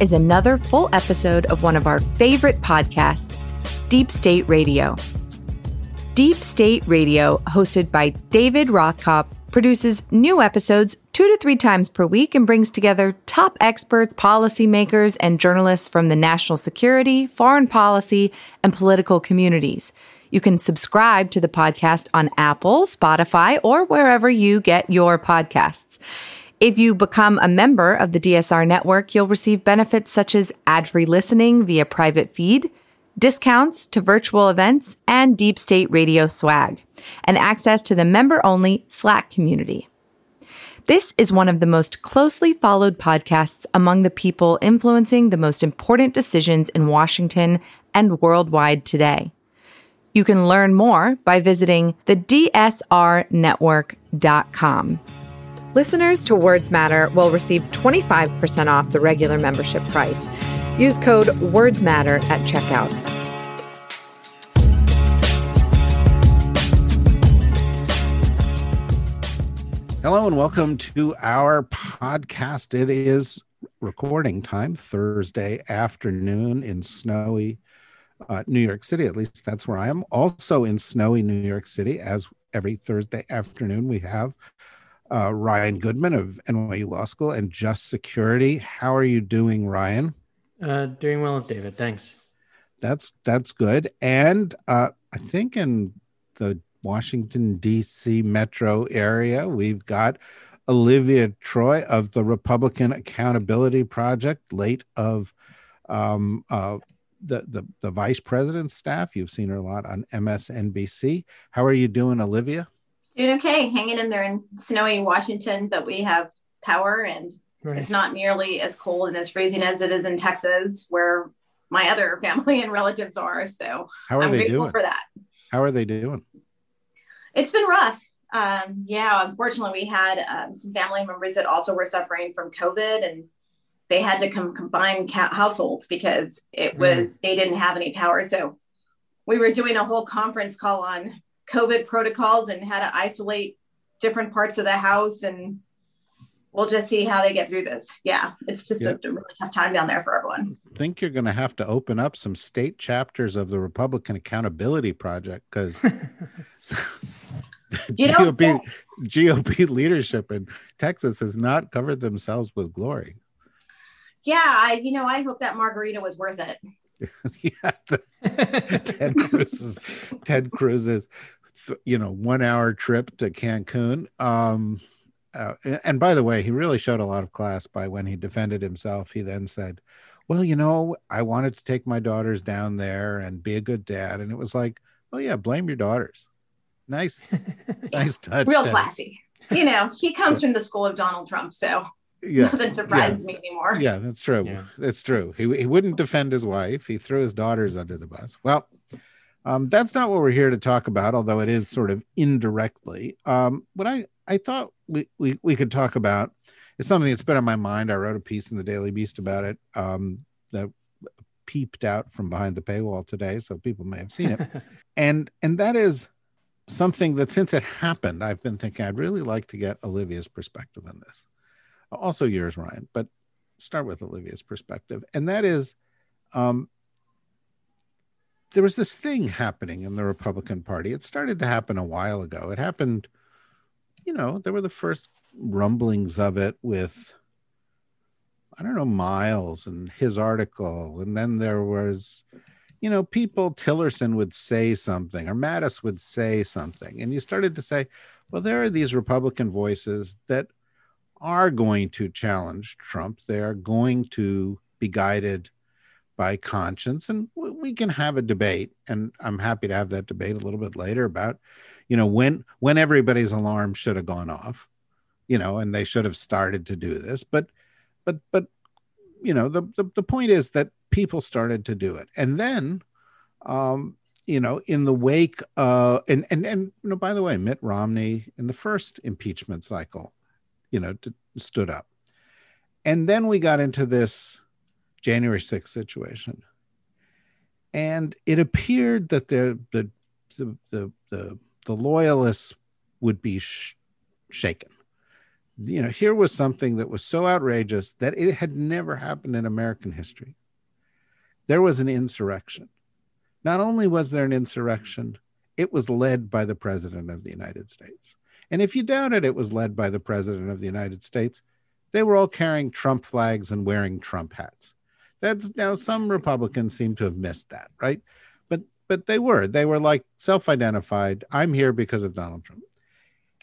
is another full episode of one of our favorite podcasts, Deep State Radio. Deep State Radio, hosted by David Rothkopf, produces new episodes two to three times per week and brings together top experts, policymakers, and journalists from the national security, foreign policy, and political communities. You can subscribe to the podcast on Apple, Spotify, or wherever you get your podcasts. If you become a member of the DSR network, you'll receive benefits such as ad free listening via private feed, discounts to virtual events, and deep state radio swag, and access to the member only Slack community. This is one of the most closely followed podcasts among the people influencing the most important decisions in Washington and worldwide today. You can learn more by visiting the DSRnetwork.com. Listeners to Words Matter will receive 25% off the regular membership price. Use code WordsMatter at checkout. Hello and welcome to our podcast. It is recording time Thursday afternoon in snowy uh, New York City. At least that's where I am. Also in snowy New York City, as every Thursday afternoon, we have uh, Ryan Goodman of NYU Law School and Just Security. How are you doing, Ryan? Uh, doing well, David. Thanks. That's that's good. And uh, I think in the Washington D.C. metro area, we've got Olivia Troye of the Republican Accountability Project, late of um, uh, the, the the vice president's staff. You've seen her a lot on MSNBC. How are you doing, Olivia? Doing okay, hanging in there in snowy Washington, but we have power and right. it's not nearly as cold and as freezing as it is in Texas, where my other family and relatives are. So how are I'm they grateful doing for that? How are they doing? It's been rough. Um, yeah, unfortunately, we had um, some family members that also were suffering from COVID, and they had to come combine ca- households because it was mm. they didn't have any power. So we were doing a whole conference call on COVID protocols and how to isolate different parts of the house. And we'll just see how they get through this. Yeah, it's just a, a, really tough time down there for everyone. I think you're going to have to open up some state chapters of the Republican Accountability Project because. GOP, GOP leadership in Texas has not covered themselves with glory. Yeah, I you know I hope that margarita was worth it. yeah, the, Ted Cruz's Ted Cruz's you know one hour trip to Cancun. Um, uh, and by the way, he really showed a lot of class by when he defended himself. He then said, "Well, you know, I wanted to take my daughters down there and be a good dad," and it was like, "Oh yeah, blame your daughters." Nice, nice touch. Real classy. You know, he comes from the school of Donald Trump, so yeah, nothing surprises yeah. me anymore. Yeah, that's true. Yeah. That's true. He he wouldn't defend his wife. He threw his daughters under the bus. Well, um, that's not what we're here to talk about, although it is sort of indirectly. Um, what I, I thought we, we, we could talk about is something that's been on my mind. I wrote a piece in the Daily Beast about it um, that peeped out from behind the paywall today, so people may have seen it. and and that is something that since it happened, I've been thinking I'd really like to get Olivia's perspective on this. Also yours, Ryan, but start with Olivia's perspective. And that is um, there was this thing happening in the Republican Party. It started to happen a while ago. It happened, you know, there were the first rumblings of it with, I don't know, Miles and his article. And then there was, you know, people, Tillerson would say something or Mattis would say something. And you started to say, well, there are these Republican voices that are going to challenge Trump. They are going to be guided by conscience and we can have a debate and i'm happy to have that debate a little bit later about you know when when everybody's alarm should have gone off you know and they should have started to do this. But but but you know the the, the point is that people started to do it. And then um you know in the wake uh and and and you know by the way mitt romney in the first impeachment cycle you know to, stood up. And then we got into this January 6th situation. And it appeared that the, the, the, the, the, loyalists would be sh- shaken, you know, here was something that was so outrageous that it had never happened in American history. There was an insurrection. Not only was there an insurrection, it was led by the President of the United States. And if you doubted it was led by the President of the United States, they were all carrying Trump flags and wearing Trump hats. That's now some Republicans seem to have missed that, right? But but they were. They were like self-identified. I'm here because of Donald Trump.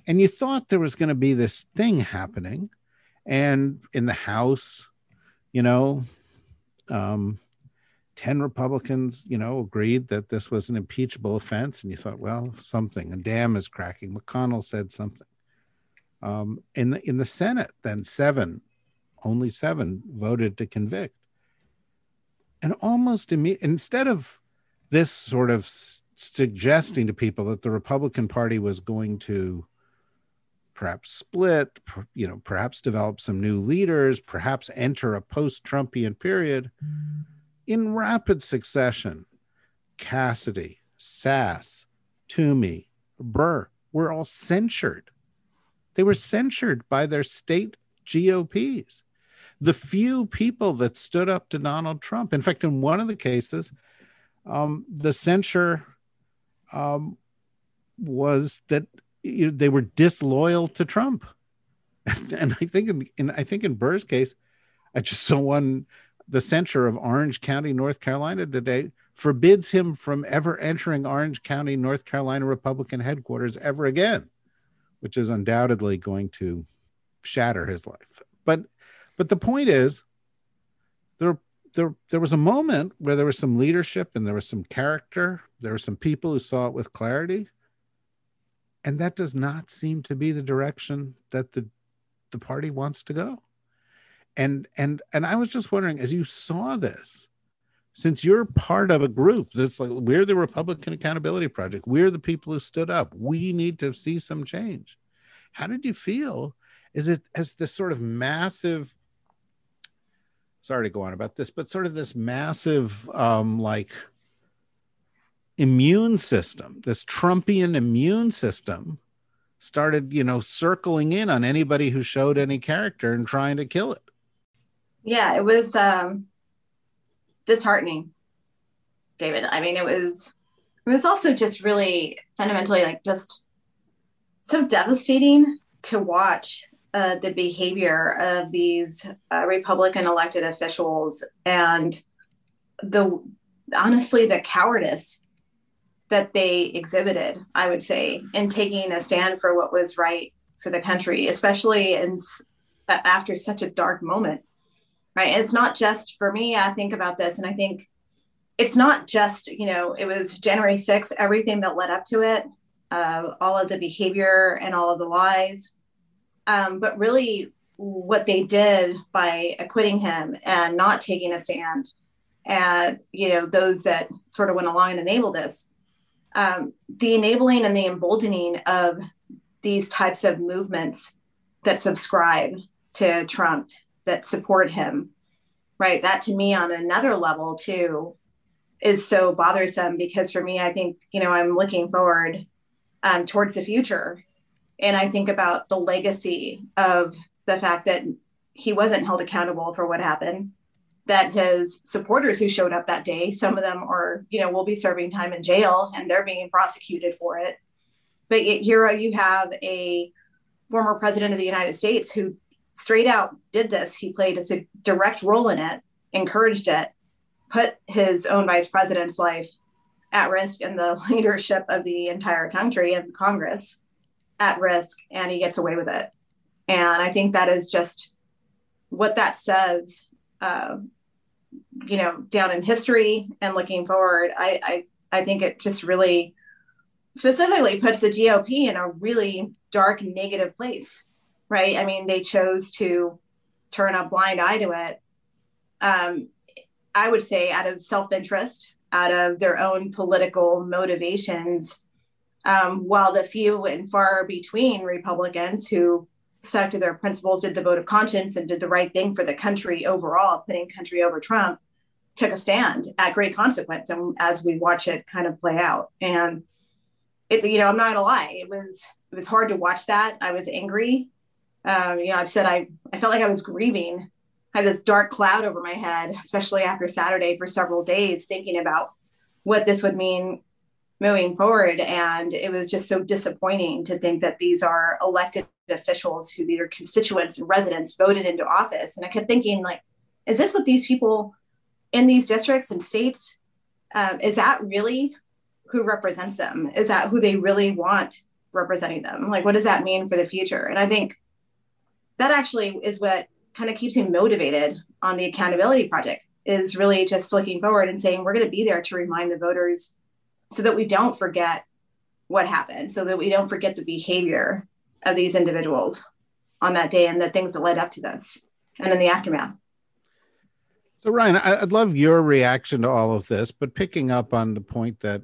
And you thought there was going to be this thing happening. And in the House, you know, um, 10 Republicans, you know, agreed that this was an impeachable offense. And you thought, well, something, a dam is cracking. McConnell said something. Um, in, the, in the Senate, then seven, only seven voted to convict. And almost immediately, instead of this sort of suggesting to people that the Republican Party was going to perhaps split, you know, perhaps develop some new leaders, perhaps enter a post-Trumpian period. Mm. In rapid succession, Cassidy, Sasse, Toomey, Burr were all censured. They were censured by their state GOPs. The few people that stood up to Donald Trump, in fact, in one of the cases, um, the censure um, was that you know, they were disloyal to Trump. and I think in, in, I think in Burr's case, I just saw one the censure of Orange County, North Carolina today forbids him from ever entering Orange County, North Carolina Republican headquarters ever again, which is undoubtedly going to shatter his life. But but the point is there there there was a moment where there was some leadership and there was some character, there were some people who saw it with clarity. And that does not seem to be the direction that the the party wants to go. And and and i was just wondering as you saw this since you're part of a group that's like we're the republican accountability project we're the people who stood up we need to see some change. How did you feel? Is it as this sort of massive sorry to go on about this but sort of this massive um like immune system, this Trumpian immune system, started, you know, circling in on anybody who showed any character and trying to kill it. Yeah, it was um, disheartening, David. I mean, it was it was also just really fundamentally like just so devastating to watch uh, the behavior of these uh, Republican elected officials and the honestly the cowardice that they exhibited, I would say, in taking a stand for what was right for the country, especially in after such a dark moment. Right. And it's not just for me. I think about this and I think it's not just, you know, it was January 6th, everything that led up to it, uh, all of the behavior and all of the lies. Um, but really, what they did by acquitting him and not taking a stand, and, you know, those that sort of went along and enabled this, um, the enabling and the emboldening of these types of movements that subscribe to Trump, that support him, right? That to me, on another level, too, is so bothersome because for me, I think, you know, I'm looking forward um, towards the future. And I think about the legacy of the fact that he wasn't held accountable for what happened that his supporters who showed up that day, some of them are, you know, will be serving time in jail and they're being prosecuted for it. But here you have a former president of the United States who straight out did this. He played a direct role in it, encouraged it, put his own vice president's life at risk and the leadership of the entire country and Congress at risk, and he gets away with it. And I think that is just what that says uh, you know, down in history and looking forward, I, I, I think it just really specifically puts the GOP in a really dark, negative place, right? I mean, they chose to turn a blind eye to it. Um, I would say out of self interest, out of their own political motivations, um, while the few and far between Republicans who stuck to their principles, did the vote of conscience, and did the right thing for the country overall, putting country over Trump, took a stand at great consequence. And as we watch it kind of play out, and it's you know, I'm not gonna lie, it was it was hard to watch that. I was angry, Um, you know, I've said I, I felt like I was grieving. I had this dark cloud over my head, especially after Saturday for several days, thinking about what this would mean moving forward. And it was just so disappointing to think that these are elected officials who their constituents and residents voted into office. And I kept thinking, like, is this what these people in these districts and states, um, is that really who represents them? Is that who they really want representing them? Like, what does that mean for the future? And I think that actually is what kind of keeps me motivated on the accountability project is really just looking forward and saying we're going to be there to remind the voters so that we don't forget what happened so that we don't forget the behavior of these individuals on that day and the things that led up to this and in the aftermath. So ryan i'd love your reaction to all of this but picking up on the point that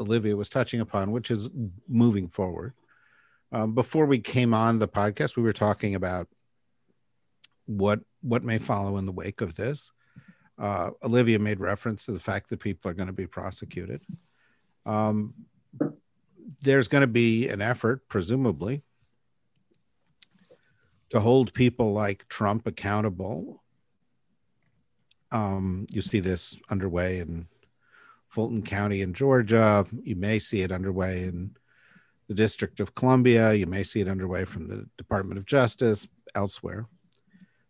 olivia was touching upon which is moving forward um, before we came on the podcast we were talking about what what may follow in the wake of this uh, Olivia made reference to the fact that people are going to be prosecuted. Um, there's going to be an effort, presumably, to hold people like Trump accountable. Um, you see this underway in Fulton County in Georgia. You may see it underway in the District of Columbia. You may see it underway from the Department of Justice, elsewhere.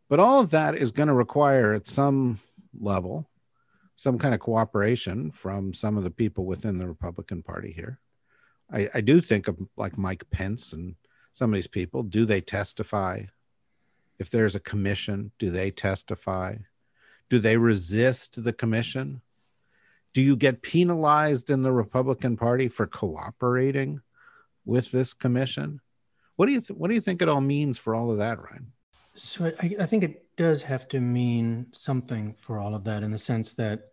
But all of that is going to require, at some level some kind of cooperation from some of the people within the Republican Party here. I, I do think of like Mike Pence and some of these people. Do they testify? If there's a commission, do they testify? Do they resist the commission? Do you get penalized in the Republican Party for cooperating with this commission? What do you th- what do you think it all means for all of that, Ryan? So I, I, think it does have to mean something for all of that in the sense that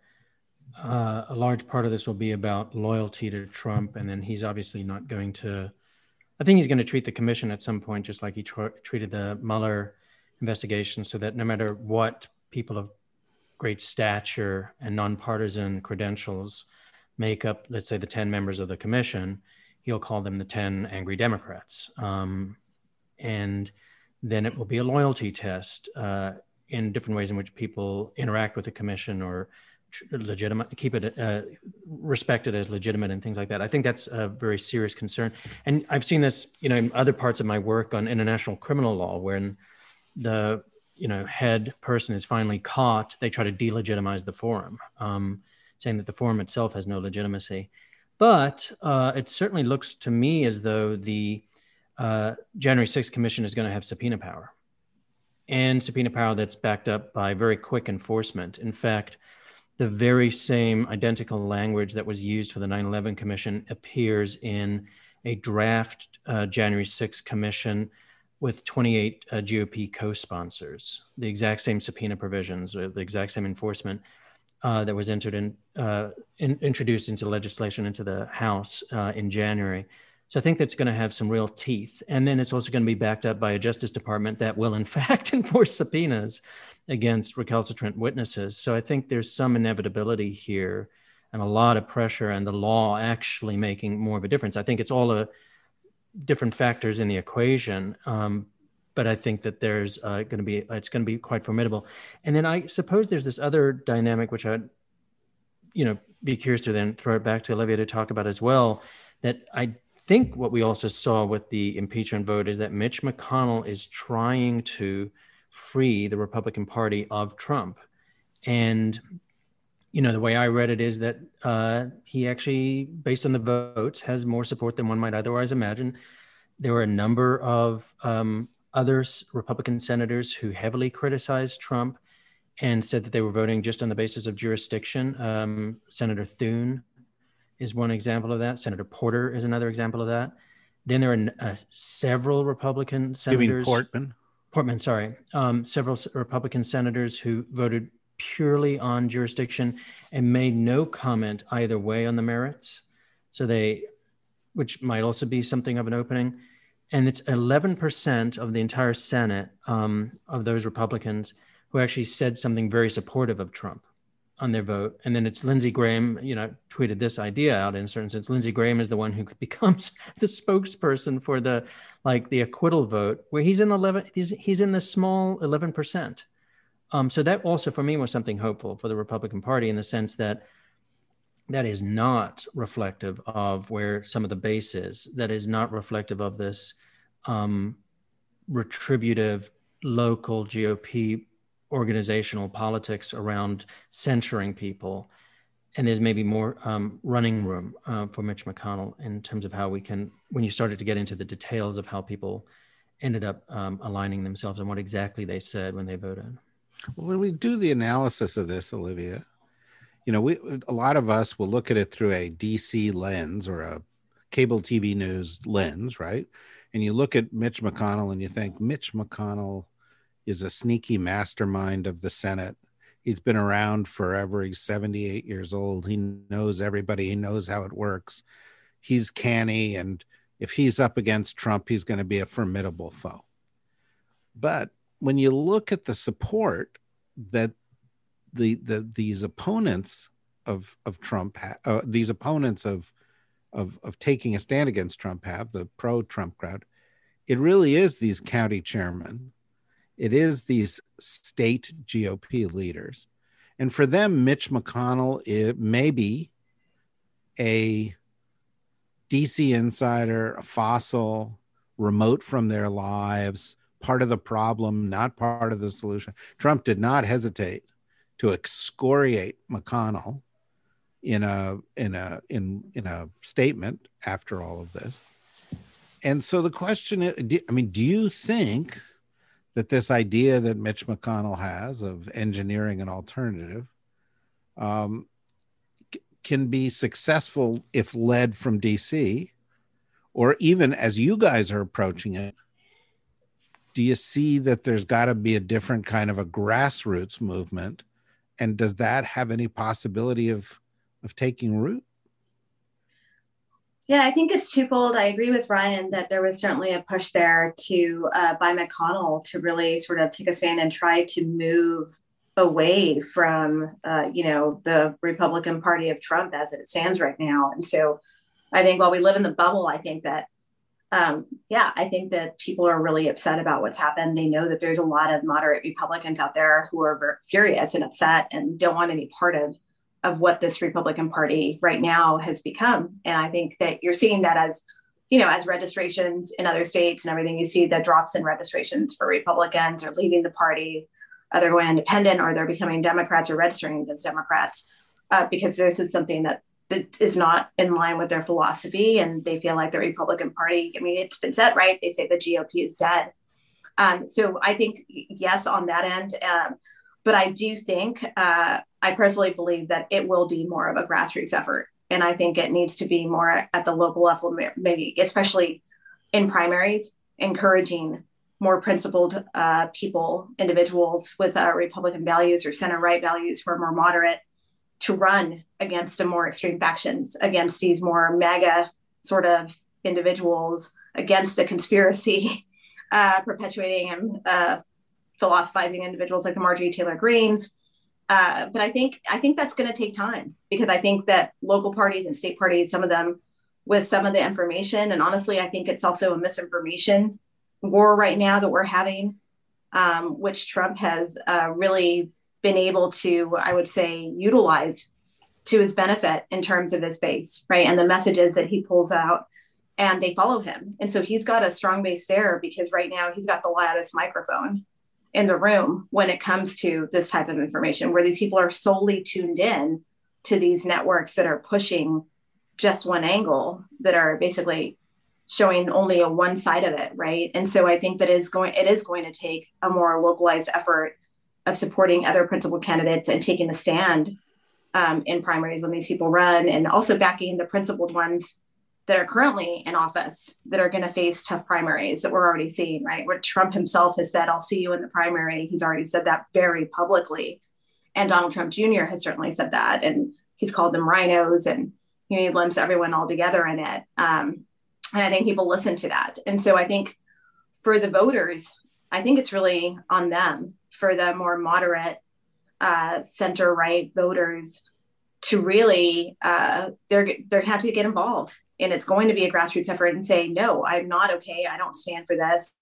uh, a large part of this will be about loyalty to Trump, and then he's obviously not going to. I think he's going to treat the commission at some point just like he tr- treated the Mueller investigation, so that no matter what people of great stature and nonpartisan credentials make up, let's say, the 10 members of the commission, he'll call them the 10 angry Democrats. Um, and then it will be a loyalty test uh, in different ways in which people interact with the commission or legitimate keep it uh, respected as legitimate and things like that. I think that's a very serious concern. And i've seen this you know in other parts of my work on international criminal law when the you know head person is finally caught they try to delegitimize the forum um, saying that the forum itself has no legitimacy. But uh, it certainly looks to me as though the uh, January 6th commission is going to have subpoena power and subpoena power that's backed up by very quick enforcement. In fact, the very same identical language that was used for the 9 11 commission appears in a draft uh, January 6th commission with 28 uh, GOP co sponsors, the exact same subpoena provisions, the exact same enforcement. Uh, that was entered in, uh, in, introduced into legislation into the House uh, in January. So I think that's going to have some real teeth. And then it's also going to be backed up by a Justice Department that will, in fact, enforce subpoenas against recalcitrant witnesses. So I think there's some inevitability here and a lot of pressure and the law actually making more of a difference. I think it's all a different factors in the equation. Um, but I think that there's uh, going to be it's going to be quite formidable. And then I suppose there's this other dynamic which I'd you know be curious to then throw it back to Olivia to talk about as well. That I think what we also saw with the impeachment vote is that Mitch McConnell is trying to free the Republican Party of Trump. And, you know, the way I read it is that uh, he actually, based on the votes, has more support than one might otherwise imagine. There were a number of um, other Republican senators who heavily criticized Trump and said that they were voting just on the basis of jurisdiction. Um, Senator Thune is one example of that. Senator Porter is another example of that. Then there are uh, several Republican senators. Portman? Portman, sorry. Um, several Republican senators who voted purely on jurisdiction and made no comment either way on the merits. So they, which might also be something of an opening. And it's 11% of the entire Senate um, of those Republicans who actually said something very supportive of Trump. On their vote. And then it's Lindsey Graham, you know, tweeted this idea out in a certain sense. Lindsey Graham is the one who becomes the spokesperson for the like the acquittal vote, where he's in the 11, he's, he's in the small 11%. Um, so that also for me was something hopeful for the Republican Party in the sense that that is not reflective of where some of the base is. That is not reflective of this um, retributive local GOP organizational politics around censuring people. And there's maybe more um, running room uh, for Mitch McConnell in terms of how we can, when you started to get into the details of how people ended up um, aligning themselves and what exactly they said when they voted. Well, when we do the analysis of this, Olivia, you know, we a lot of us will look at it through a DC lens or a cable TV news lens, right? And you look at Mitch McConnell and you think Mitch McConnell is a sneaky mastermind of the Senate. He's been around forever. He's 78 years old. He knows everybody. He knows how it works. He's canny. And if he's up against Trump, he's going to be a formidable foe. But when you look at the support that the, the these opponents of of Trump, ha- uh, these opponents of of of taking a stand against Trump have the pro Trump crowd, it really is these county chairmen it is these state GOP leaders. And for them, Mitch McConnell it may be a DC insider, a fossil, remote from their lives, part of the problem, not part of the solution. Trump did not hesitate to excoriate McConnell in a in a in in a statement after all of this. And so the question is, I mean, do you think that this idea that Mitch McConnell has of engineering an alternative um, c- can be successful if led from DC, or even as you guys are approaching it. Do you see that there's got to be a different kind of a grassroots movement, and does that have any possibility of of taking root? Yeah, I think it's twofold. I agree with Ryan that there was certainly a push there to uh, by McConnell to really sort of take a stand and try to move away from, uh, you know, the Republican Party of Trump as it stands right now. And so, I think while we live in the bubble, I think that, um, yeah, I think that people are really upset about what's happened. They know that there's a lot of moderate Republicans out there who are furious and upset and don't want any part of of what this Republican Party right now has become. And I think that you're seeing that as, you know, as registrations in other states and everything, you see the drops in registrations for Republicans or leaving the party, they're going independent or they're becoming Democrats or registering as Democrats uh, because this is something that, that is not in line with their philosophy. And they feel like the Republican Party, I mean, it's been said, right? They say the GOP is dead. Um, so I think, yes, on that end. Um, but I do think uh, I personally believe that it will be more of a grassroots effort. And I think it needs to be more at the local level, maybe especially in primaries, encouraging more principled uh, people, individuals with uh, Republican values or center right values who are more moderate to run against the more extreme factions, against these more MAGA sort of individuals, against the conspiracy uh, perpetuating and uh, philosophizing individuals like the Marjorie Taylor Greens, uh, but I think I think that's going to take time because I think that local parties and state parties, some of them, with some of the information, and honestly, I think it's also a misinformation war right now that we're having, um, which Trump has uh, really been able to, I would say, utilize to his benefit in terms of his base, right, and the messages that he pulls out, and they follow him, and so he's got a strong base there because right now he's got the loudest microphone in the room when it comes to this type of information, where these people are solely tuned in to these networks that are pushing just one angle, that are basically showing only a one side of it, right? And so I think that is going it is going to take a more localized effort of supporting other principal candidates and taking a stand um, in primaries when these people run, and also backing the principled ones that are currently in office that are going to face tough primaries that we're already seeing, right? Where Trump himself has said, I'll see you in the primary. He's already said that very publicly. And Donald Trump Jr. has certainly said that. And he's called them RINOs and you know, he lumps everyone all together in it. Um, and I think people listen to that. And so I think for the voters, I think it's really on them for the more moderate uh, center right voters to really uh, they're they're gonna have to get involved and it's going to be a grassroots effort and say no i'm not okay. I don't stand for this.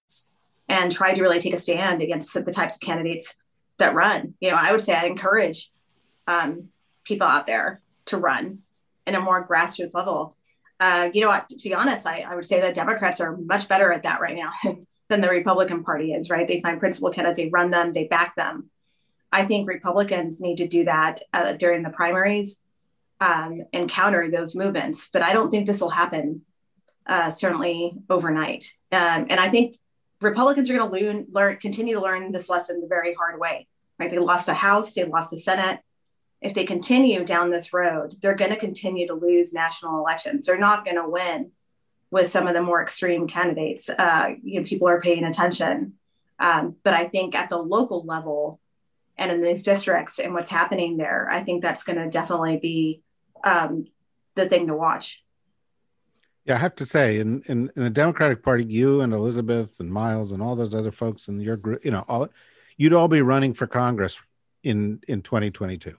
And try to really take a stand against the types of candidates that run. You know i would say i encourage um, people out there to run in a more grassroots level. Uh, you know what to be honest I, I would say that democrats are much better at that right now than the republican party is right? They find principal candidates they run them they back them. I think republicans need to do that uh, during the primaries um, and counter those movements. But I don't think this will happen uh, certainly overnight. Um, and I think Republicans are going to learn, learn, continue to learn this lesson the very hard way. Right? They lost a House, they lost the Senate. If they continue down this road, they're going to continue to lose national elections. They're not going to win with some of the more extreme candidates. Uh, you know, people are paying attention. Um, but I think at the local level and in these districts and what's happening there, I think that's going to definitely be um, the thing to watch. Yeah, I have to say, in, in, in the Democratic Party, you and Elizabeth and Miles and all those other folks in your group, you know, all you'd all be running for Congress in in 2022.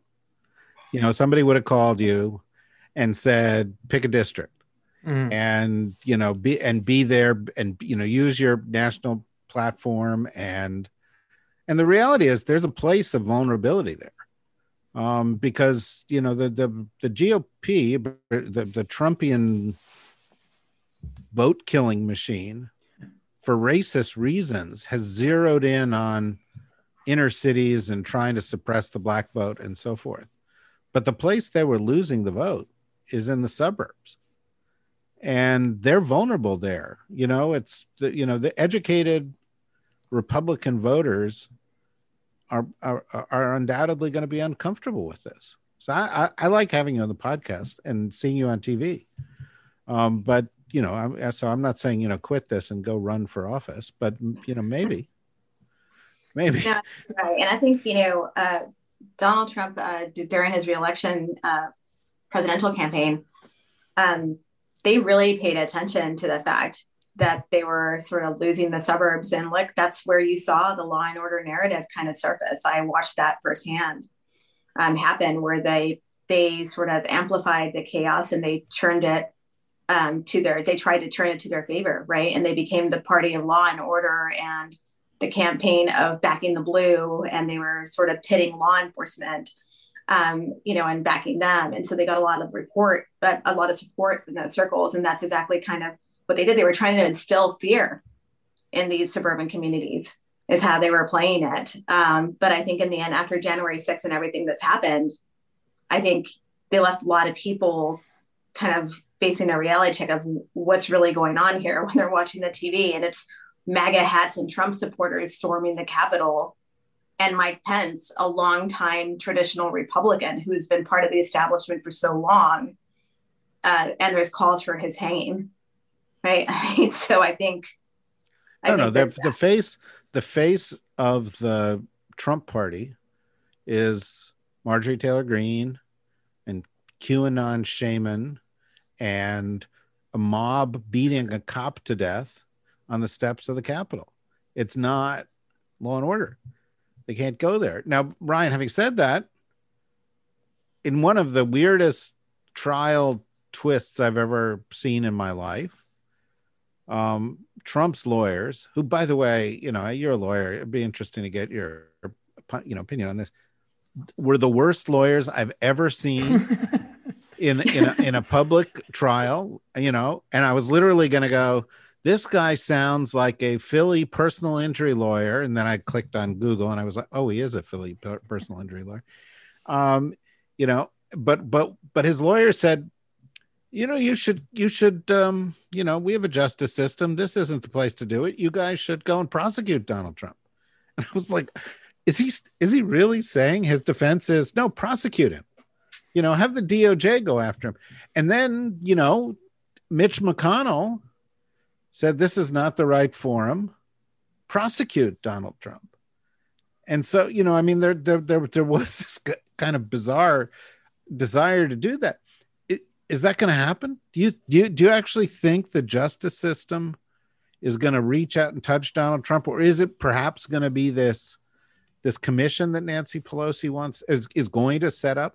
You know, somebody would have called you and said, pick a district. Mm-hmm. and you know be and be there and you know use your national platform and and the reality is there's a place of vulnerability there um, because you know the the the GOP, the the Trumpian vote killing machine, for racist reasons, has zeroed in on inner cities and trying to suppress the black vote and so forth. But the place they were losing the vote is in the suburbs. And they're vulnerable there. You know, it's the, you know, the educated Republican voters are are, are undoubtedly going to be uncomfortable with this. So I, I, I, like having you on the podcast and seeing you on TV. Um, but you know, I'm, so I'm not saying you know quit this and go run for office, but you know maybe, maybe. Right. And I think you know uh, Donald Trump uh, during his reelection uh, presidential campaign, um, they really paid attention to the fact that they were sort of losing the suburbs. And look, that's where you saw the law and order narrative kind of surface. I watched that firsthand um, happen, where they they sort of amplified the chaos and they turned it um, to their they tried to turn it to their favor, right? And they became the party of law and order and the campaign of backing the blue, and they were sort of pitting law enforcement. Um, you know, and backing them. And so they got a lot of report, but a lot of support in those circles. And that's exactly kind of what they did, they were trying to instill fear in these suburban communities is how they were playing it. Um, but I think in the end, after January 6th and everything that's happened, I think they left a lot of people kind of facing a reality check of what's really going on here when they're watching the TV. And it's MAGA hats and Trump supporters storming the Capitol. And Mike Pence, a longtime traditional Republican who's been part of the establishment for so long, uh, and there's calls for his hanging right? I mean, so I think. I no. The, the face, the face of the Trump party, is Marjorie Taylor Greene, and QAnon shaman, and a mob beating a cop to death on the steps of the Capitol. It's not law and order. They can't go there. Now, Ryan, having said that, in one of the weirdest trial twists I've ever seen in my life, um, Trump's lawyers, who, by the way, you know, you're a lawyer. It'd be interesting to get your, you know, opinion on this. Were the worst lawyers I've ever seen in in a, in a public trial. You know, and I was literally going to go. This guy sounds like a Philly personal injury lawyer, and then I clicked on Google, and I was like, "Oh, he is a Philly personal injury lawyer." Um, you know, but but but his lawyer said you know you should you should um you know we have a justice system. This isn't the place to do it. You guys should go and prosecute donald trump. And i was like is he is he really saying his defense is no prosecute him. You know have the doj go after him. And then you know mitch mcconnell said this is not the right forum. Prosecute donald trump. And so you know i mean there there there, there was this kind of bizarre desire to do that is that going to happen? Do you do you, do you actually think the justice system is going to reach out and touch Donald Trump, or is it perhaps going to be this this commission that Nancy Pelosi wants is is going to set up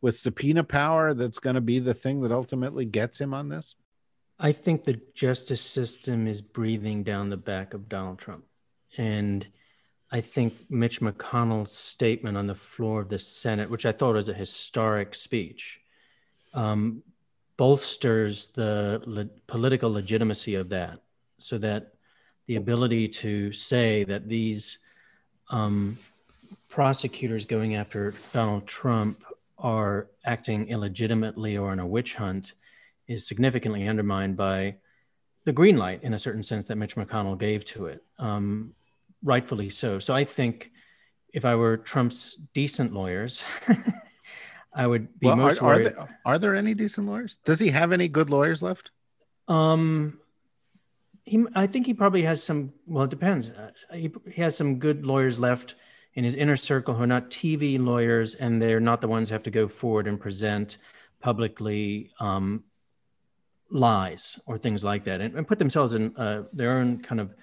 with subpoena power that's going to be the thing that ultimately gets him on this? I think the justice system is breathing down the back of Donald Trump. And I think Mitch McConnell's statement on the floor of the Senate, which I thought was a historic speech, um, bolsters the le- political legitimacy of that so that the ability to say that these um, prosecutors going after Donald Trump are acting illegitimately or in a witch hunt is significantly undermined by the green light, in a certain sense, that Mitch McConnell gave to it, um, rightfully so. So I think if I were Trump's decent lawyers, I would be well, most are, worried. Are there, are there any decent lawyers? Does he have any good lawyers left? Um, he, I think he probably has some. Well, it depends. Uh, he, he has some good lawyers left in his inner circle who are not TV lawyers, and they're not the ones who have to go forward and present publicly um, lies or things like that, and, and put themselves in uh, their own kind of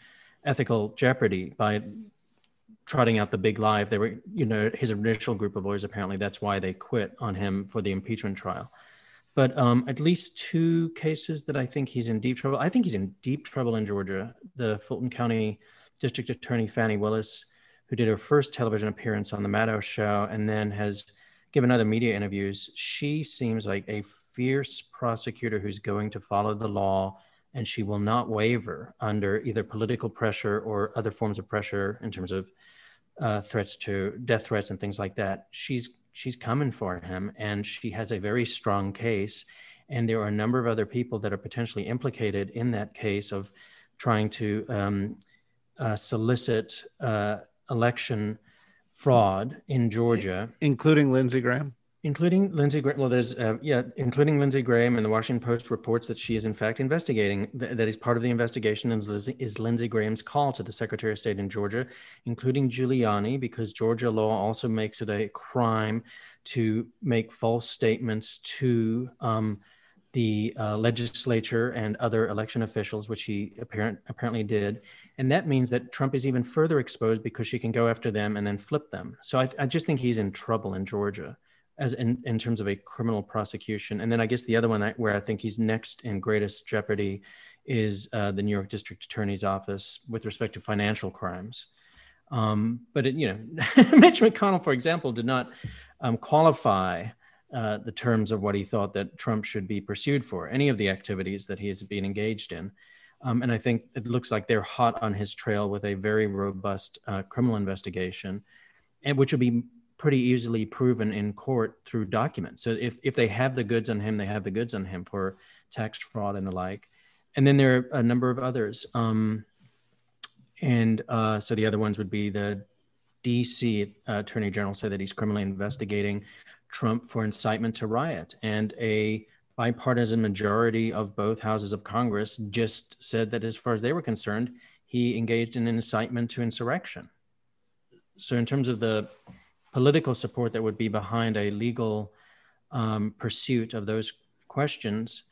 ethical jeopardy by trotting out the big lie. If they were, you know, his initial group of lawyers apparently that's why they quit on him for the impeachment trial but um, at least two cases that I think he's in deep trouble. I think he's in deep trouble in Georgia. The Fulton County District Attorney Fani Willis, who did her first television appearance on the Maddow Show and then has given other media interviews, she seems like a fierce prosecutor who's going to follow the law and she will not waver under either political pressure or other forms of pressure in terms of uh, threats to death threats and things like that. She's she's coming for him and she has a very strong case and there are a number of other people that are potentially implicated in that case of trying to um, uh, solicit uh, election fraud in Georgia, including Lindsey Graham including Lindsey Graham. Well, there's uh, yeah, including Lindsey Graham, and the Washington Post reports that she is in fact investigating. Th- that is part of the investigation is, is Lindsey Graham's call to the Secretary of State in Georgia, including Giuliani, because Georgia law also makes it a crime to make false statements to um, the uh, legislature and other election officials, which he apparent, apparently did. And that means that Trump is even further exposed because she can go after them and then flip them. So I, I just think he's in trouble in Georgia as in, in terms of a criminal prosecution. And then I guess the other one I, where I think he's next in greatest jeopardy is uh, the New York District Attorney's Office with respect to financial crimes. Um, but it, you know, Mitch McConnell, for example, did not um, qualify uh, the terms of what he thought that Trump should be pursued for any of the activities that he has been engaged in. Um, and I think it looks like they're hot on his trail with a very robust uh, criminal investigation, and which will be pretty easily proven in court through documents. So if, if they have the goods on him, they have the goods on him for tax fraud and the like. And then there are a number of others. Um, and uh, so the other ones would be the DC uh, Attorney General said that he's criminally investigating Trump for incitement to riot. And a bipartisan majority of both houses of Congress just said that as far as they were concerned, he engaged in incitement to insurrection. So in terms of the political support that would be behind a legal um, pursuit of those questions,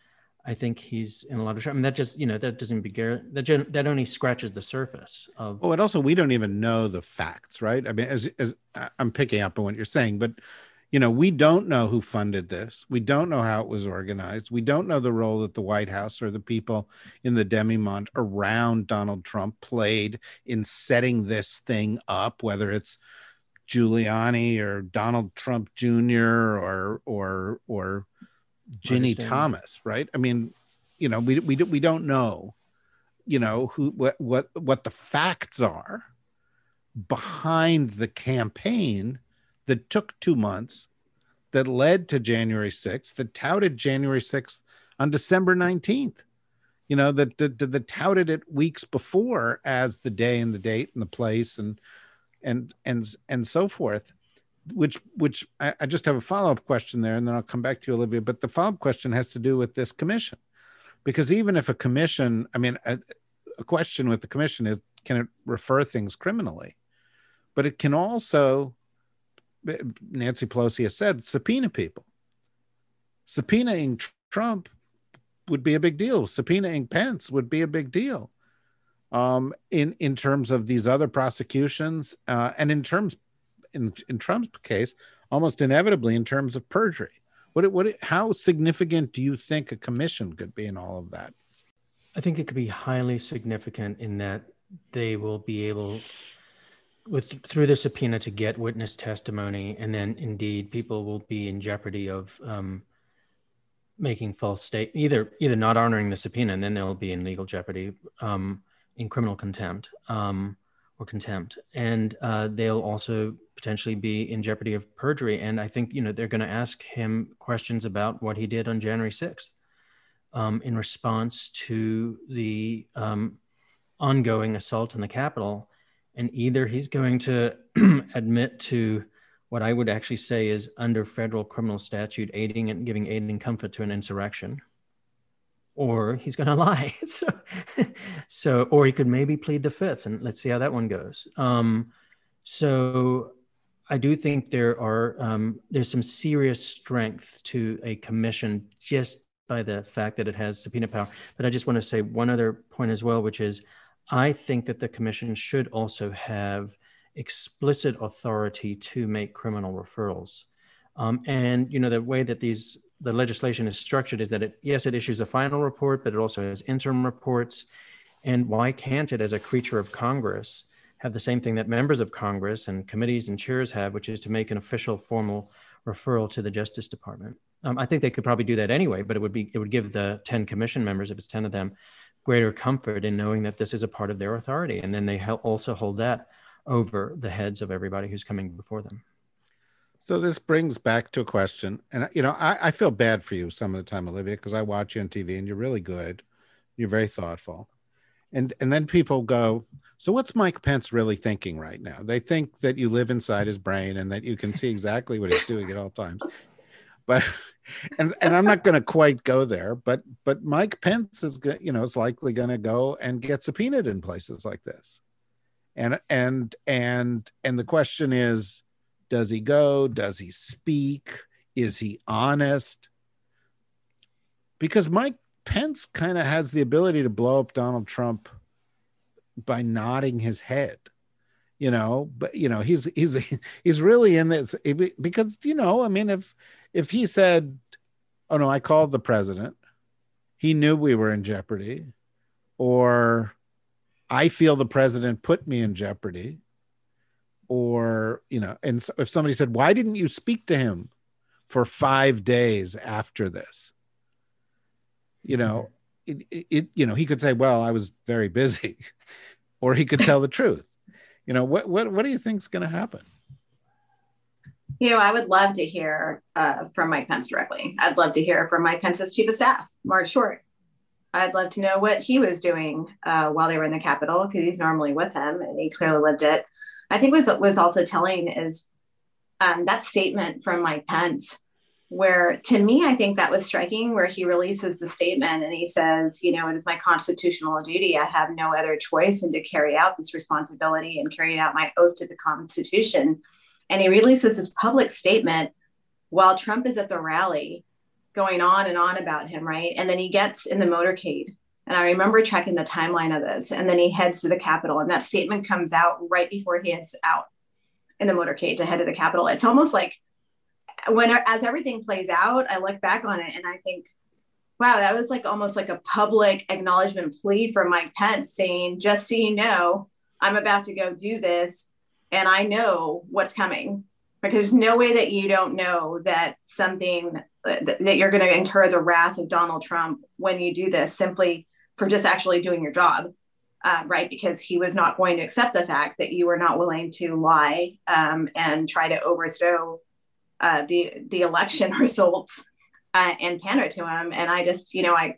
I think he's in a lot of trouble. I mean, that just you know that doesn't begin that that only scratches the surface of. Oh, and also we don't even know the facts, right? I mean, as as I'm picking up on what you're saying, but you know, we don't know who funded this. We don't know how it was organized. We don't know the role that the White House or the people in the demi-monde around Donald Trump played in setting this thing up, whether it's Giuliani or Donald Trump Jr. or or or Ginni Thomas, right? I mean, you know, we we we don't know, you know, who what what what the facts are behind the campaign that took 2 months that led to January 6th that touted January 6th on December 19th. You know, that, that, that touted it weeks before as the day and the date and the place and and and and so forth which which I, I just have a follow-up question there and then i'll come back to you olivia but the follow-up question has to do with this commission. Because even if a commission i mean a, a question with the commission is can it refer things criminally? But it can also eh, nancy pelosi has said subpoena people. Subpoenaing trump would be a big deal. Subpoenaing pence would be a big deal um, in in terms of these other prosecutions, uh, and in terms in in Trump's case, almost inevitably in terms of perjury. What what how significant do you think a commission could be in all of that? I think it could be highly significant in that they will be able with through the subpoena to get witness testimony, and then indeed people will be in jeopardy of um, making false state either either not honoring the subpoena, and then they'll be in legal jeopardy um, in criminal contempt um, or contempt, and uh, they'll also potentially be in jeopardy of perjury. And I think you know they're going to ask him questions about what he did on January sixth um, in response to the um, ongoing assault on the Capitol and either he's going to admit to what I would actually say is under federal criminal statute aiding and giving aid and comfort to an insurrection, or he's going to lie. so, so, or he could maybe plead the fifth, and let's see how that one goes. Um, so, I do think there are um, there's some serious strength to a commission just by the fact that it has subpoena power. But I just want to say one other point as well, which is I think that the commission should also have explicit authority to make criminal referrals. Um, and you know the way that these the legislation is structured is that it yes it issues a final report, but it also has interim reports. And why can't it, as a creature of Congress, have the same thing that members of Congress and committees and chairs have, which is to make an official formal referral to the Justice Department? Um, I think they could probably do that anyway, but it would be it would give the ten commission members, if it's ten of them, greater comfort in knowing that this is a part of their authority. And then they also hold that over the heads of everybody who's coming before them. So this brings back to a question, and you know, I, I feel bad for you some of the time, Olivia, because I watch you on TV and you're really good, you're very thoughtful, and and then people go, so what's Mike Pence really thinking right now? They think that you live inside his brain and that you can see exactly what he's doing at all times, but and and I'm not going to quite go there, but but Mike Pence is you know is likely going to go and get subpoenaed in places like this, and and and and the question is, does he go? Does he speak? Is he honest? Because Mike Pence kind of has the ability to blow up Donald Trump by nodding his head you know but you know he's he's he's really in this because you know i mean if if he said, "Oh no, I called the president," he knew we were in jeopardy, or I feel the president put me in jeopardy, or you know, and if somebody said, "Why didn't you speak to him for five days after this?" You know, it, it, it you know, he could say, "Well, I was very busy," or he could tell the truth. You know, what what what do you think is going to happen? You know, I would love to hear uh, from Mike Pence directly. I'd love to hear from Mike Pence's chief of staff, Marc Short. I'd love to know what he was doing uh, while they were in the Capitol because he's normally with him and he clearly lived it. I think was was also telling is um, that statement from Mike Pence, where to me I think that was striking, where he releases the statement and he says, you know, it is my constitutional duty. I have no other choice than to carry out this responsibility and carry out my oath to the Constitution and he releases his public statement while Trump is at the rally going on and on about him, right? And then he gets in the motorcade. And I remember checking the timeline of this. And then he heads to the Capitol. And that statement comes out right before he heads out in the motorcade to head to the Capitol. It's almost like when as everything plays out, I look back on it and I think, wow, that was like almost like a public acknowledgement plea from Mike Pence saying, just so you know, I'm about to go do this and I know what's coming. Because there's no way that you don't know that something that you're going to incur the wrath of Donald Trump when you do this simply for just actually doing your job, uh, right? Because he was not going to accept the fact that you were not willing to lie um, and try to overthrow uh, the the election results uh, and pander to him. And I just, you know, I,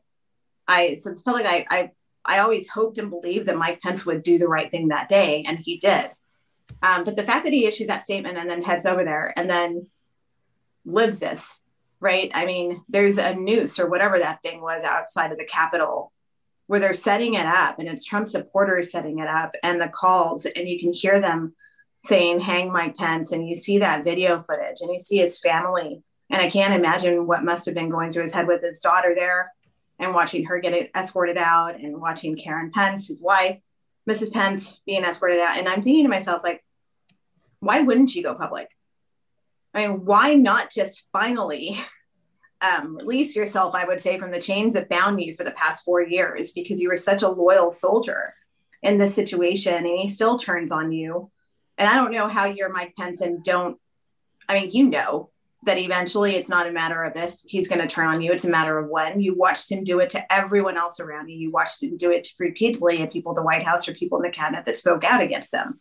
I since public, I, I, I always hoped and believed that Mike Pence would do the right thing that day, and he did. Um, but the fact that he issues that statement and then heads over there and then lives this, right? I mean, there's a noose or whatever that thing was outside of the Capitol where they're setting it up and it's Trump supporters setting it up and the calls, and you can hear them saying, hang Mike Pence. And you see that video footage and you see his family. And I can't imagine what must have been going through his head with his daughter there and watching her get escorted out and watching Karen Pence, his wife, Mrs. Pence being escorted out. And I'm thinking to myself, like, why wouldn't you go public? I mean, why not just finally um, release yourself, I would say, from the chains that bound you for the past four years because you were such a loyal soldier in this situation and he still turns on you. And I don't know how you're Mike Pence and don't, I mean, you know that eventually it's not a matter of if he's going to turn on you, it's a matter of when. You watched him do it to everyone else around you. You watched him do it repeatedly to people at the White House or people in the cabinet that spoke out against them.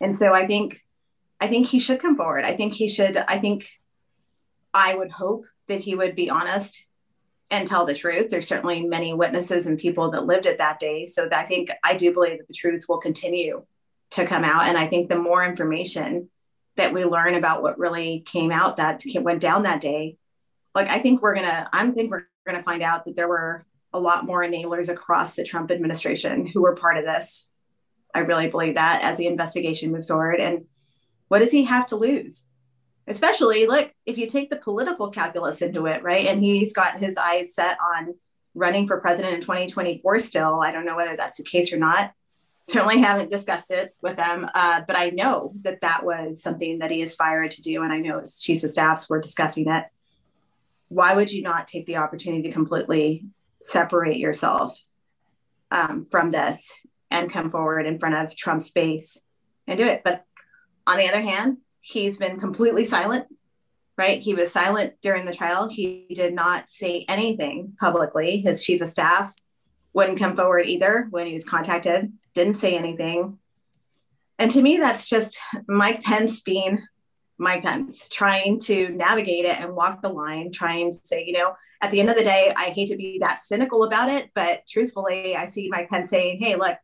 And so I think I think he should come forward. I think he should, I think I would hope that he would be honest and tell the truth. There's certainly many witnesses and people that lived it that day. So I think I do believe that the truth will continue to come out. And I think the more information that we learn about what really came out that went down that day, like I think we're gonna, I think we're gonna find out that there were a lot more enablers across the Trump administration who were part of this. I really believe that as the investigation moves forward. And what does he have to lose? Especially, look, if you take the political calculus into it, right? And he's got his eyes set on running for president in 2024 still. I don't know whether that's the case or not. Certainly haven't discussed it with them, uh, but I know that that was something that he aspired to do. And I know his chiefs of staffs were discussing it. Why would you not take the opportunity to completely separate yourself um, from this and come forward in front of Trump's base and do it? But on the other hand, he's been completely silent, right? He was silent during the trial. He did not say anything publicly. His chief of staff wouldn't come forward either when he was contacted, didn't say anything. And to me, that's just Mike Pence being Mike Pence, trying to navigate it and walk the line, trying to say, you know, at the end of the day, I hate to be that cynical about it, but truthfully, I see Mike Pence saying, hey, look,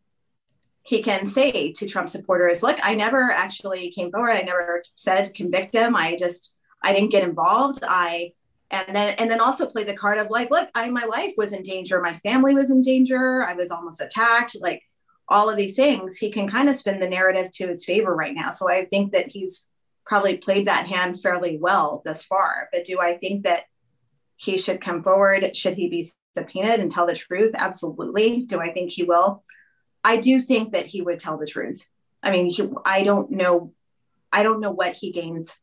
he can say to Trump supporters, look, I never actually came forward. I never said convict him. I just, I didn't get involved. I, and then, and then also play the card of like, look, I, my life was in danger. My family was in danger. I was almost attacked. Like all of these things, he can kind of spin the narrative to his favor right now. So I think that he's probably played that hand fairly well thus far. But do I think that he should come forward? Should he be subpoenaed and tell the truth? Absolutely. Do I think he will? I do think that he would tell the truth. I mean, he, I don't know, I don't know what he gains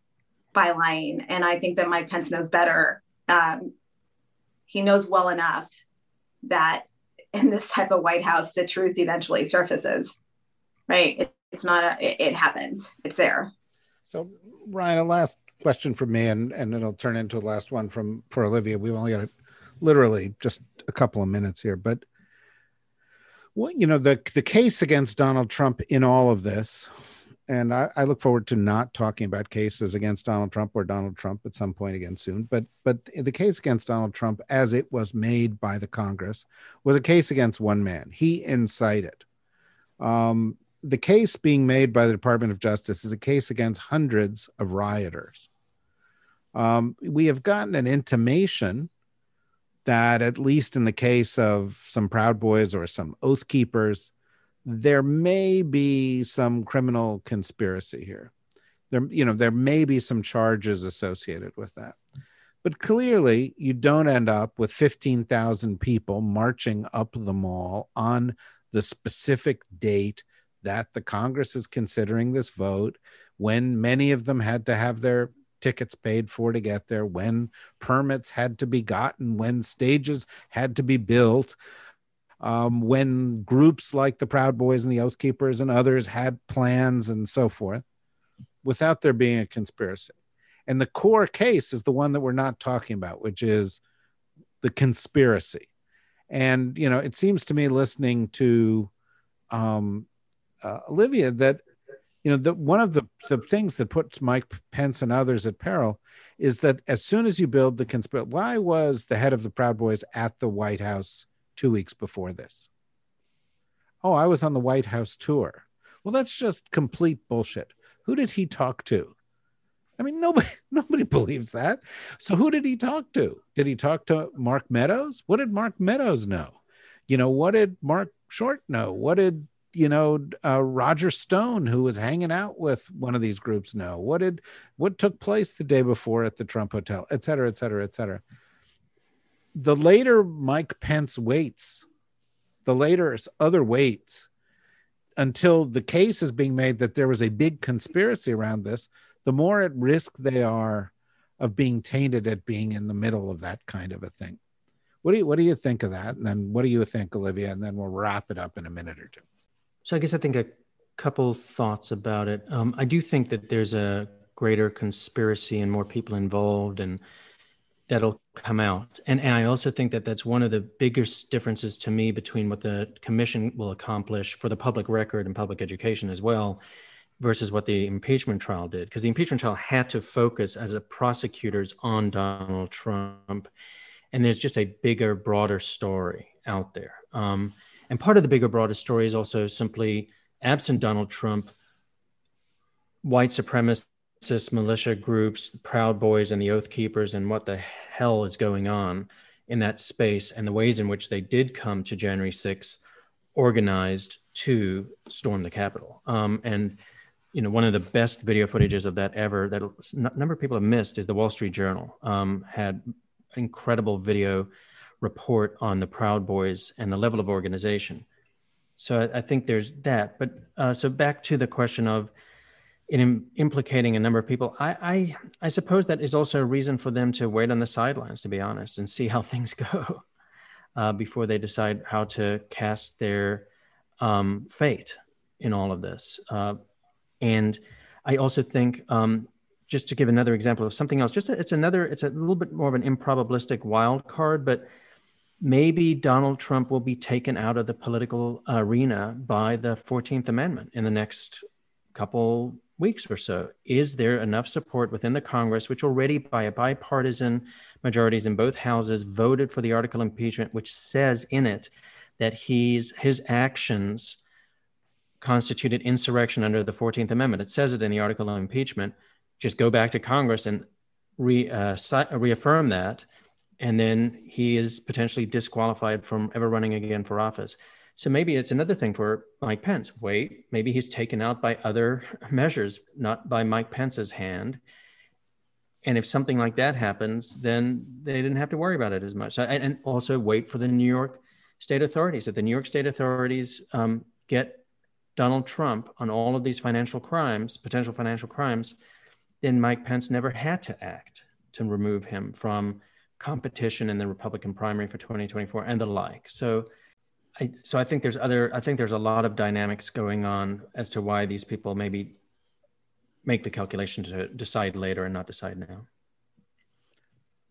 by lying, and I think that Mike Pence knows better. Um, he knows well enough that in this type of White House, the truth eventually surfaces. Right? It, it's not a. It, it happens. It's there. So, Ryan, a last question from me, and and it'll turn into a last one from for Olivia. We've only got literally just a couple of minutes here, but well, you know, the the case against Donald Trump in all of this, and I, I, look forward to not talking about cases against Donald Trump or Donald Trump at some point again soon. But but the case against Donald Trump, as it was made by the Congress, was a case against one man. He incited. Um, the case being made by the Department of Justice is a case against hundreds of rioters. Um, we have gotten an intimation that at least in the case of some Proud Boys or some Oath Keepers, there may be some criminal conspiracy here. There, you know, there may be some charges associated with that. But clearly, you don't end up with 15,000 people marching up the mall on the specific date that the Congress is considering this vote, when many of them had to have their tickets paid for to get there, when permits had to be gotten, when stages had to be built, um, when groups like the Proud Boys and the Oath Keepers and others had plans and so forth, without there being a conspiracy. And the core case is the one that we're not talking about, which is the conspiracy. And, you know, it seems to me listening to um, uh, Olivia that you know, the, one of the, the things that puts Mike Pence and others at peril is that as soon as you build the conspiracy, why was the head of the Proud Boys at the White House two weeks before this? Oh, I was on the White House tour. Well, that's just complete bullshit. Who did he talk to? I mean, nobody nobody believes that. So who did he talk to? Did he talk to Mark Meadows? What did Mark Meadows know? You know, what did Marc Short know? What did you know uh, Roger Stone, who was hanging out with one of these groups, know? What did what took place the day before at the Trump Hotel, et cetera, et cetera, et cetera. The later Mike Pence waits, the later other waits, until the case is being made that there was a big conspiracy around this, the more at risk they are of being tainted at being in the middle of that kind of a thing. What do you what do you think of that? And then what do you think, Olivia? And then we'll wrap it up in a minute or two. So I guess I think a couple thoughts about it. Um, I do think that there's a greater conspiracy and more people involved, and that'll come out. And and I also think that that's one of the biggest differences to me between what the commission will accomplish for the public record and public education as well versus what the impeachment trial did because the impeachment trial had to focus as a prosecutors on Donald Trump and there's just a bigger broader story out there um, and part of the bigger broader story is also simply absent Donald Trump white supremacist militia groups the Proud Boys and the Oath Keepers and what the hell is going on in that space and the ways in which they did come to January 6th organized to storm the Capitol. Um, and you know, one of the best video footages of that ever that a number of people have missed is the Wall Street Journal um, had incredible video report on the Proud Boys and the level of organization. So I, I think there's that. But uh, so back to the question of in implicating a number of people, I, I, I suppose that is also a reason for them to wait on the sidelines, to be honest, and see how things go uh, before they decide how to cast their um, fate in all of this. Uh, and I also think, um, just to give another example of something else, just a, it's another, it's a little bit more of an improbabilistic wild card, but maybe Donald Trump will be taken out of the political arena by the 14th Amendment in the next couple weeks or so. Is there enough support within the Congress, which already by a bipartisan majorities in both houses voted for the article impeachment, which says in it that he's his actions constituted insurrection under the 14th Amendment. It says it in the article of impeachment. Just go back to Congress and re, uh, reaffirm that, and then he is potentially disqualified from ever running again for office. So maybe it's another thing for Mike Pence. Wait, maybe he's taken out by other measures, not by Mike Pence's hand. And if something like that happens, then they didn't have to worry about it as much. And also wait for the New York state authorities. If the New York state authorities um, get Donald Trump on all of these financial crimes, potential financial crimes, then Mike Pence never had to act to remove him from competition in the Republican primary for 2024 and the like. So I, so I think there's other I think there's a lot of dynamics going on as to why these people maybe make the calculation to decide later and not decide now.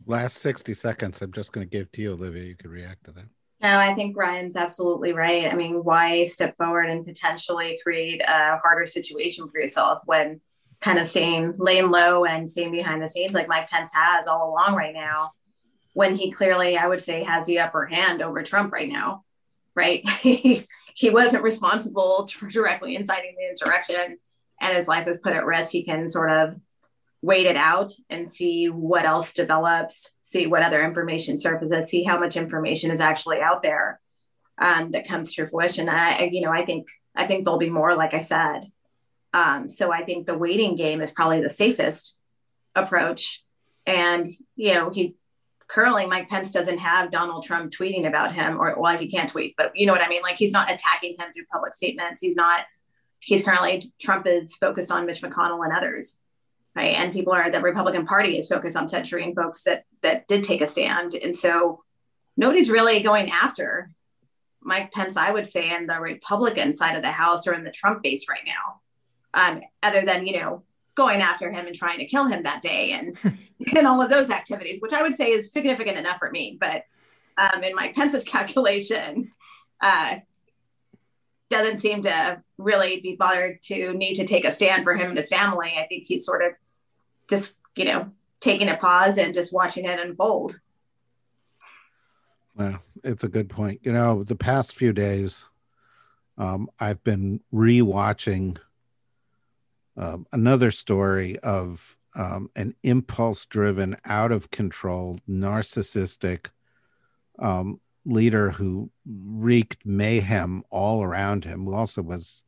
Last 60 seconds I'm just going to give to you Olivia you could react to that. No, I think Ryan's absolutely right. I mean, why step forward and potentially create a harder situation for yourself when kind of staying laying low and staying behind the scenes like Mike Pence has all along right now, when he clearly, I would say, has the upper hand over Trump right now, right? he, wasn't responsible for directly inciting the insurrection and his life was put at risk. He can sort of wait it out and see what else develops, see what other information surfaces, see how much information is actually out there um, that comes to fruition. I, you know, I think I think there'll be more, like I said. Um, so I think the waiting game is probably the safest approach. And you know, he currently Mike Pence doesn't have Donald Trump tweeting about him, or well, he can't tweet, but you know what I mean. Like he's not attacking him through public statements. He's not. He's currently Trump is focused on Mitch McConnell and others right? And people are the Republican Party is focused on censuring folks that that did take a stand, and so nobody's really going after Mike Pence. I would say in the Republican side of the House or in the Trump base right now, um, other than you know going after him and trying to kill him that day and and all of those activities, which I would say is significant enough for me, but. Um, in my Pence's calculation, uh, doesn't seem to really be bothered to need to take a stand for him and his family. I think he's sort of just, you know, taking a pause and just watching it unfold. Well, it's a good point. You know, the past few days, um, I've been rewatching um, another story of um, an impulse driven, out of control, narcissistic um, leader who wreaked mayhem all around him, who also was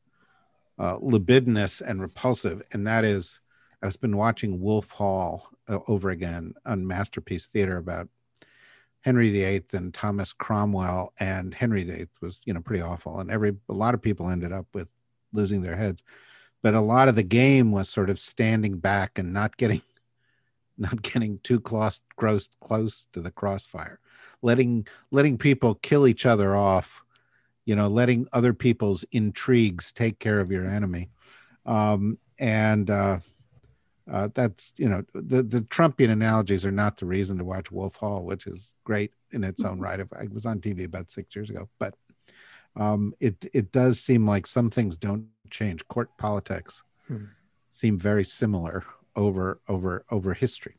uh, libidinous and repulsive. And that is, I've been watching Wolf Hall uh, over again on Masterpiece Theater about Henry VIII and Thomas Cromwell. And Henry VIII was, you know, pretty awful. And every, a lot of people ended up with losing their heads. But a lot of the game was sort of standing back and not getting not getting too close close close to the crossfire, letting letting people kill each other off, you know, letting other people's intrigues take care of your enemy, um, and uh, uh, that's you know the the Trumpian analogies are not the reason to watch Wolf Hall, which is great in its own right. If I was on TV about six years ago, but um, it it does seem like some things don't change. Court politics hmm. seem very similar over over over history.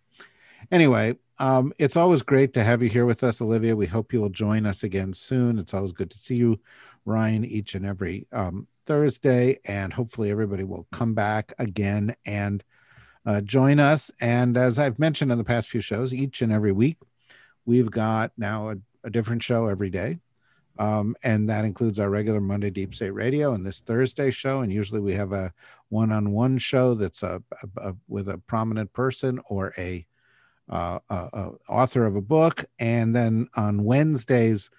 Anyway, um, it's always great to have you here with us, Olivia. We hope you will join us again soon. It's always good to see you, Ryan, each and every um, Thursday, and hopefully everybody will come back again and uh, join us. And as I've mentioned in the past few shows, each and every week we've got now a, a different show every day. Um, and that includes our regular Monday Deep State Radio and this Thursday show. And usually we have a one-on-one show that's a, a, a with a prominent person or a, uh, a, author of a book. And then on Wednesdays,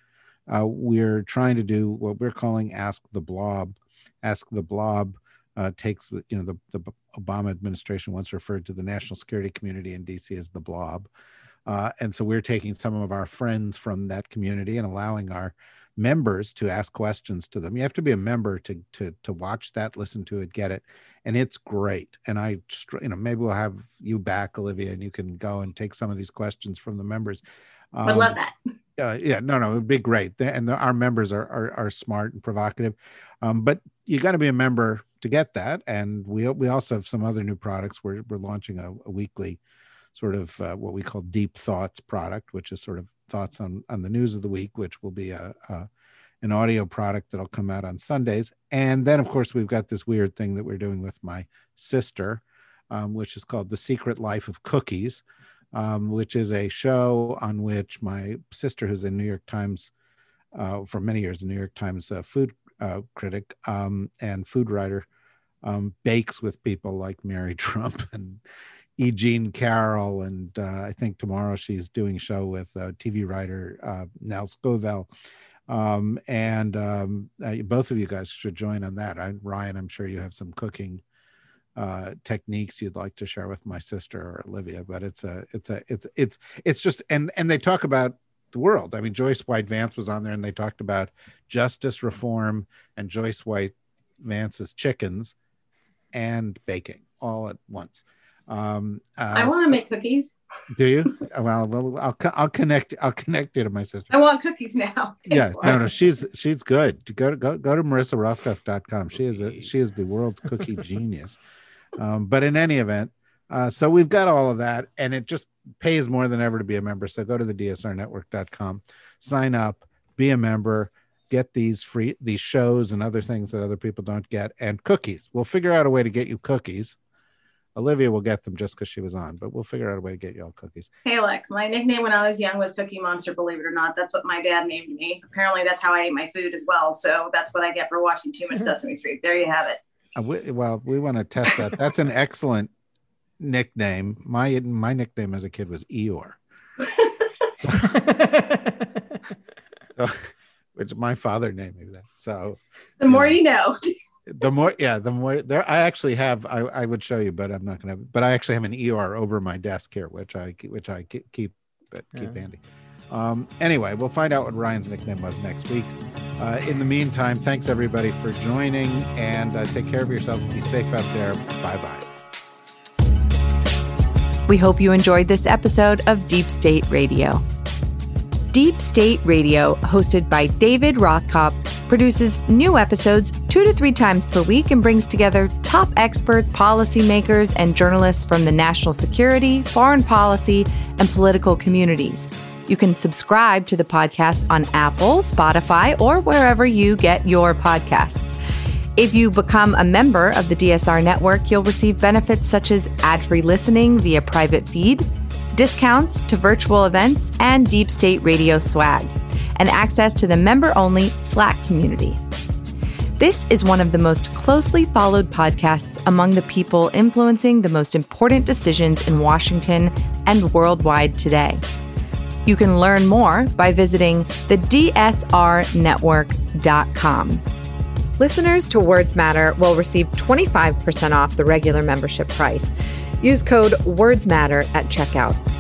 uh, we're trying to do what we're calling Ask the Blob. Ask the Blob uh, takes you know the, the Obama administration once referred to the national security community in DC as the Blob. Uh, and so we're taking some of our friends from that community and allowing our members to ask questions to them. You have to be a member to to to watch that, listen to it, get it, and it's great. And I, you know, maybe we'll have you back, Olivia, and you can go and take some of these questions from the members. Um, I love that. Uh, yeah, no, no, it'd be great. And the, our members are, are, are smart and provocative, um, but you got to be a member to get that. And we we also have some other new products. We're we're launching a, a weekly sort of uh, what we call deep thoughts product, which is sort of thoughts on on the news of the week, which will be a, a an audio product that'll come out on Sundays. And then, of course, we've got this weird thing that we're doing with my sister, um, which is called The Secret Life of Cookies, um, which is a show on which my sister, who's a New York Times, uh, for many years, a New York Times uh, food uh, critic um, and food writer, um, bakes with people like Mary Trump and E. Jean Carroll, and uh, I think tomorrow she's doing show with uh, TV writer uh, Nell Scovell. Um, and um, uh, both of you guys should join on that. I, Ryan, I'm sure you have some cooking uh, techniques you'd like to share with my sister or Olivia. But it's a, it's a, it's, it's, it's just, and and they talk about the world. I mean, Joyce White Vance was on there, and they talked about justice reform and Joyce White Vance's chickens and baking all at once. Um, uh, I want to make cookies. Do you? well, well, I'll I'll connect I'll connect you to my sister. I want cookies now. yeah, no, no, she's she's good. Go to go go to marissarothkopf.com. She is a, she is the world's cookie genius. Um, but in any event, uh, so we've got all of that, and it just pays more than ever to be a member. So go to the dsrnetwork.com, sign up, be a member get these free these shows and other things that other people don't get and cookies we'll figure out a way to get you cookies Olivia will get them just because she was on, but we'll figure out a way to get you all cookies. Hey, look, my nickname when I was young was Cookie Monster, believe it or not. That's what my dad named me. Apparently, that's how I ate my food as well. So that's what I get for watching too much Sesame Street. There you have it. Uh, we, well, we want to test that. That's an excellent nickname. My my nickname as a kid was Eeyore. so, which my father named me that. So the more you know the more yeah the more there i actually have i, I would show you but i'm not gonna but i actually have an er over my desk here which i which i keep keep yeah. handy. Um anyway we'll find out what ryan's nickname was next week. Uh, in the meantime thanks everybody for joining and uh, take care of yourself be safe out there bye bye we hope you enjoyed this episode of deep state radio deep state radio hosted by david rothkopf produces new episodes two to three times per week and brings together top experts, policymakers, and journalists from the national security, foreign policy, and political communities. You can subscribe to the podcast on Apple, Spotify, or wherever you get your podcasts. If you become a member of the DSR network, you'll receive benefits such as ad free listening via private feed, discounts to virtual events, and deep state radio swag and access to the member only Slack community. This is one of the most closely followed podcasts among the people influencing the most important decisions in Washington and worldwide today. You can learn more by visiting the DSRnetwork.com. Listeners to Words Matter will receive 25% off the regular membership price. Use code WordsMatter at checkout.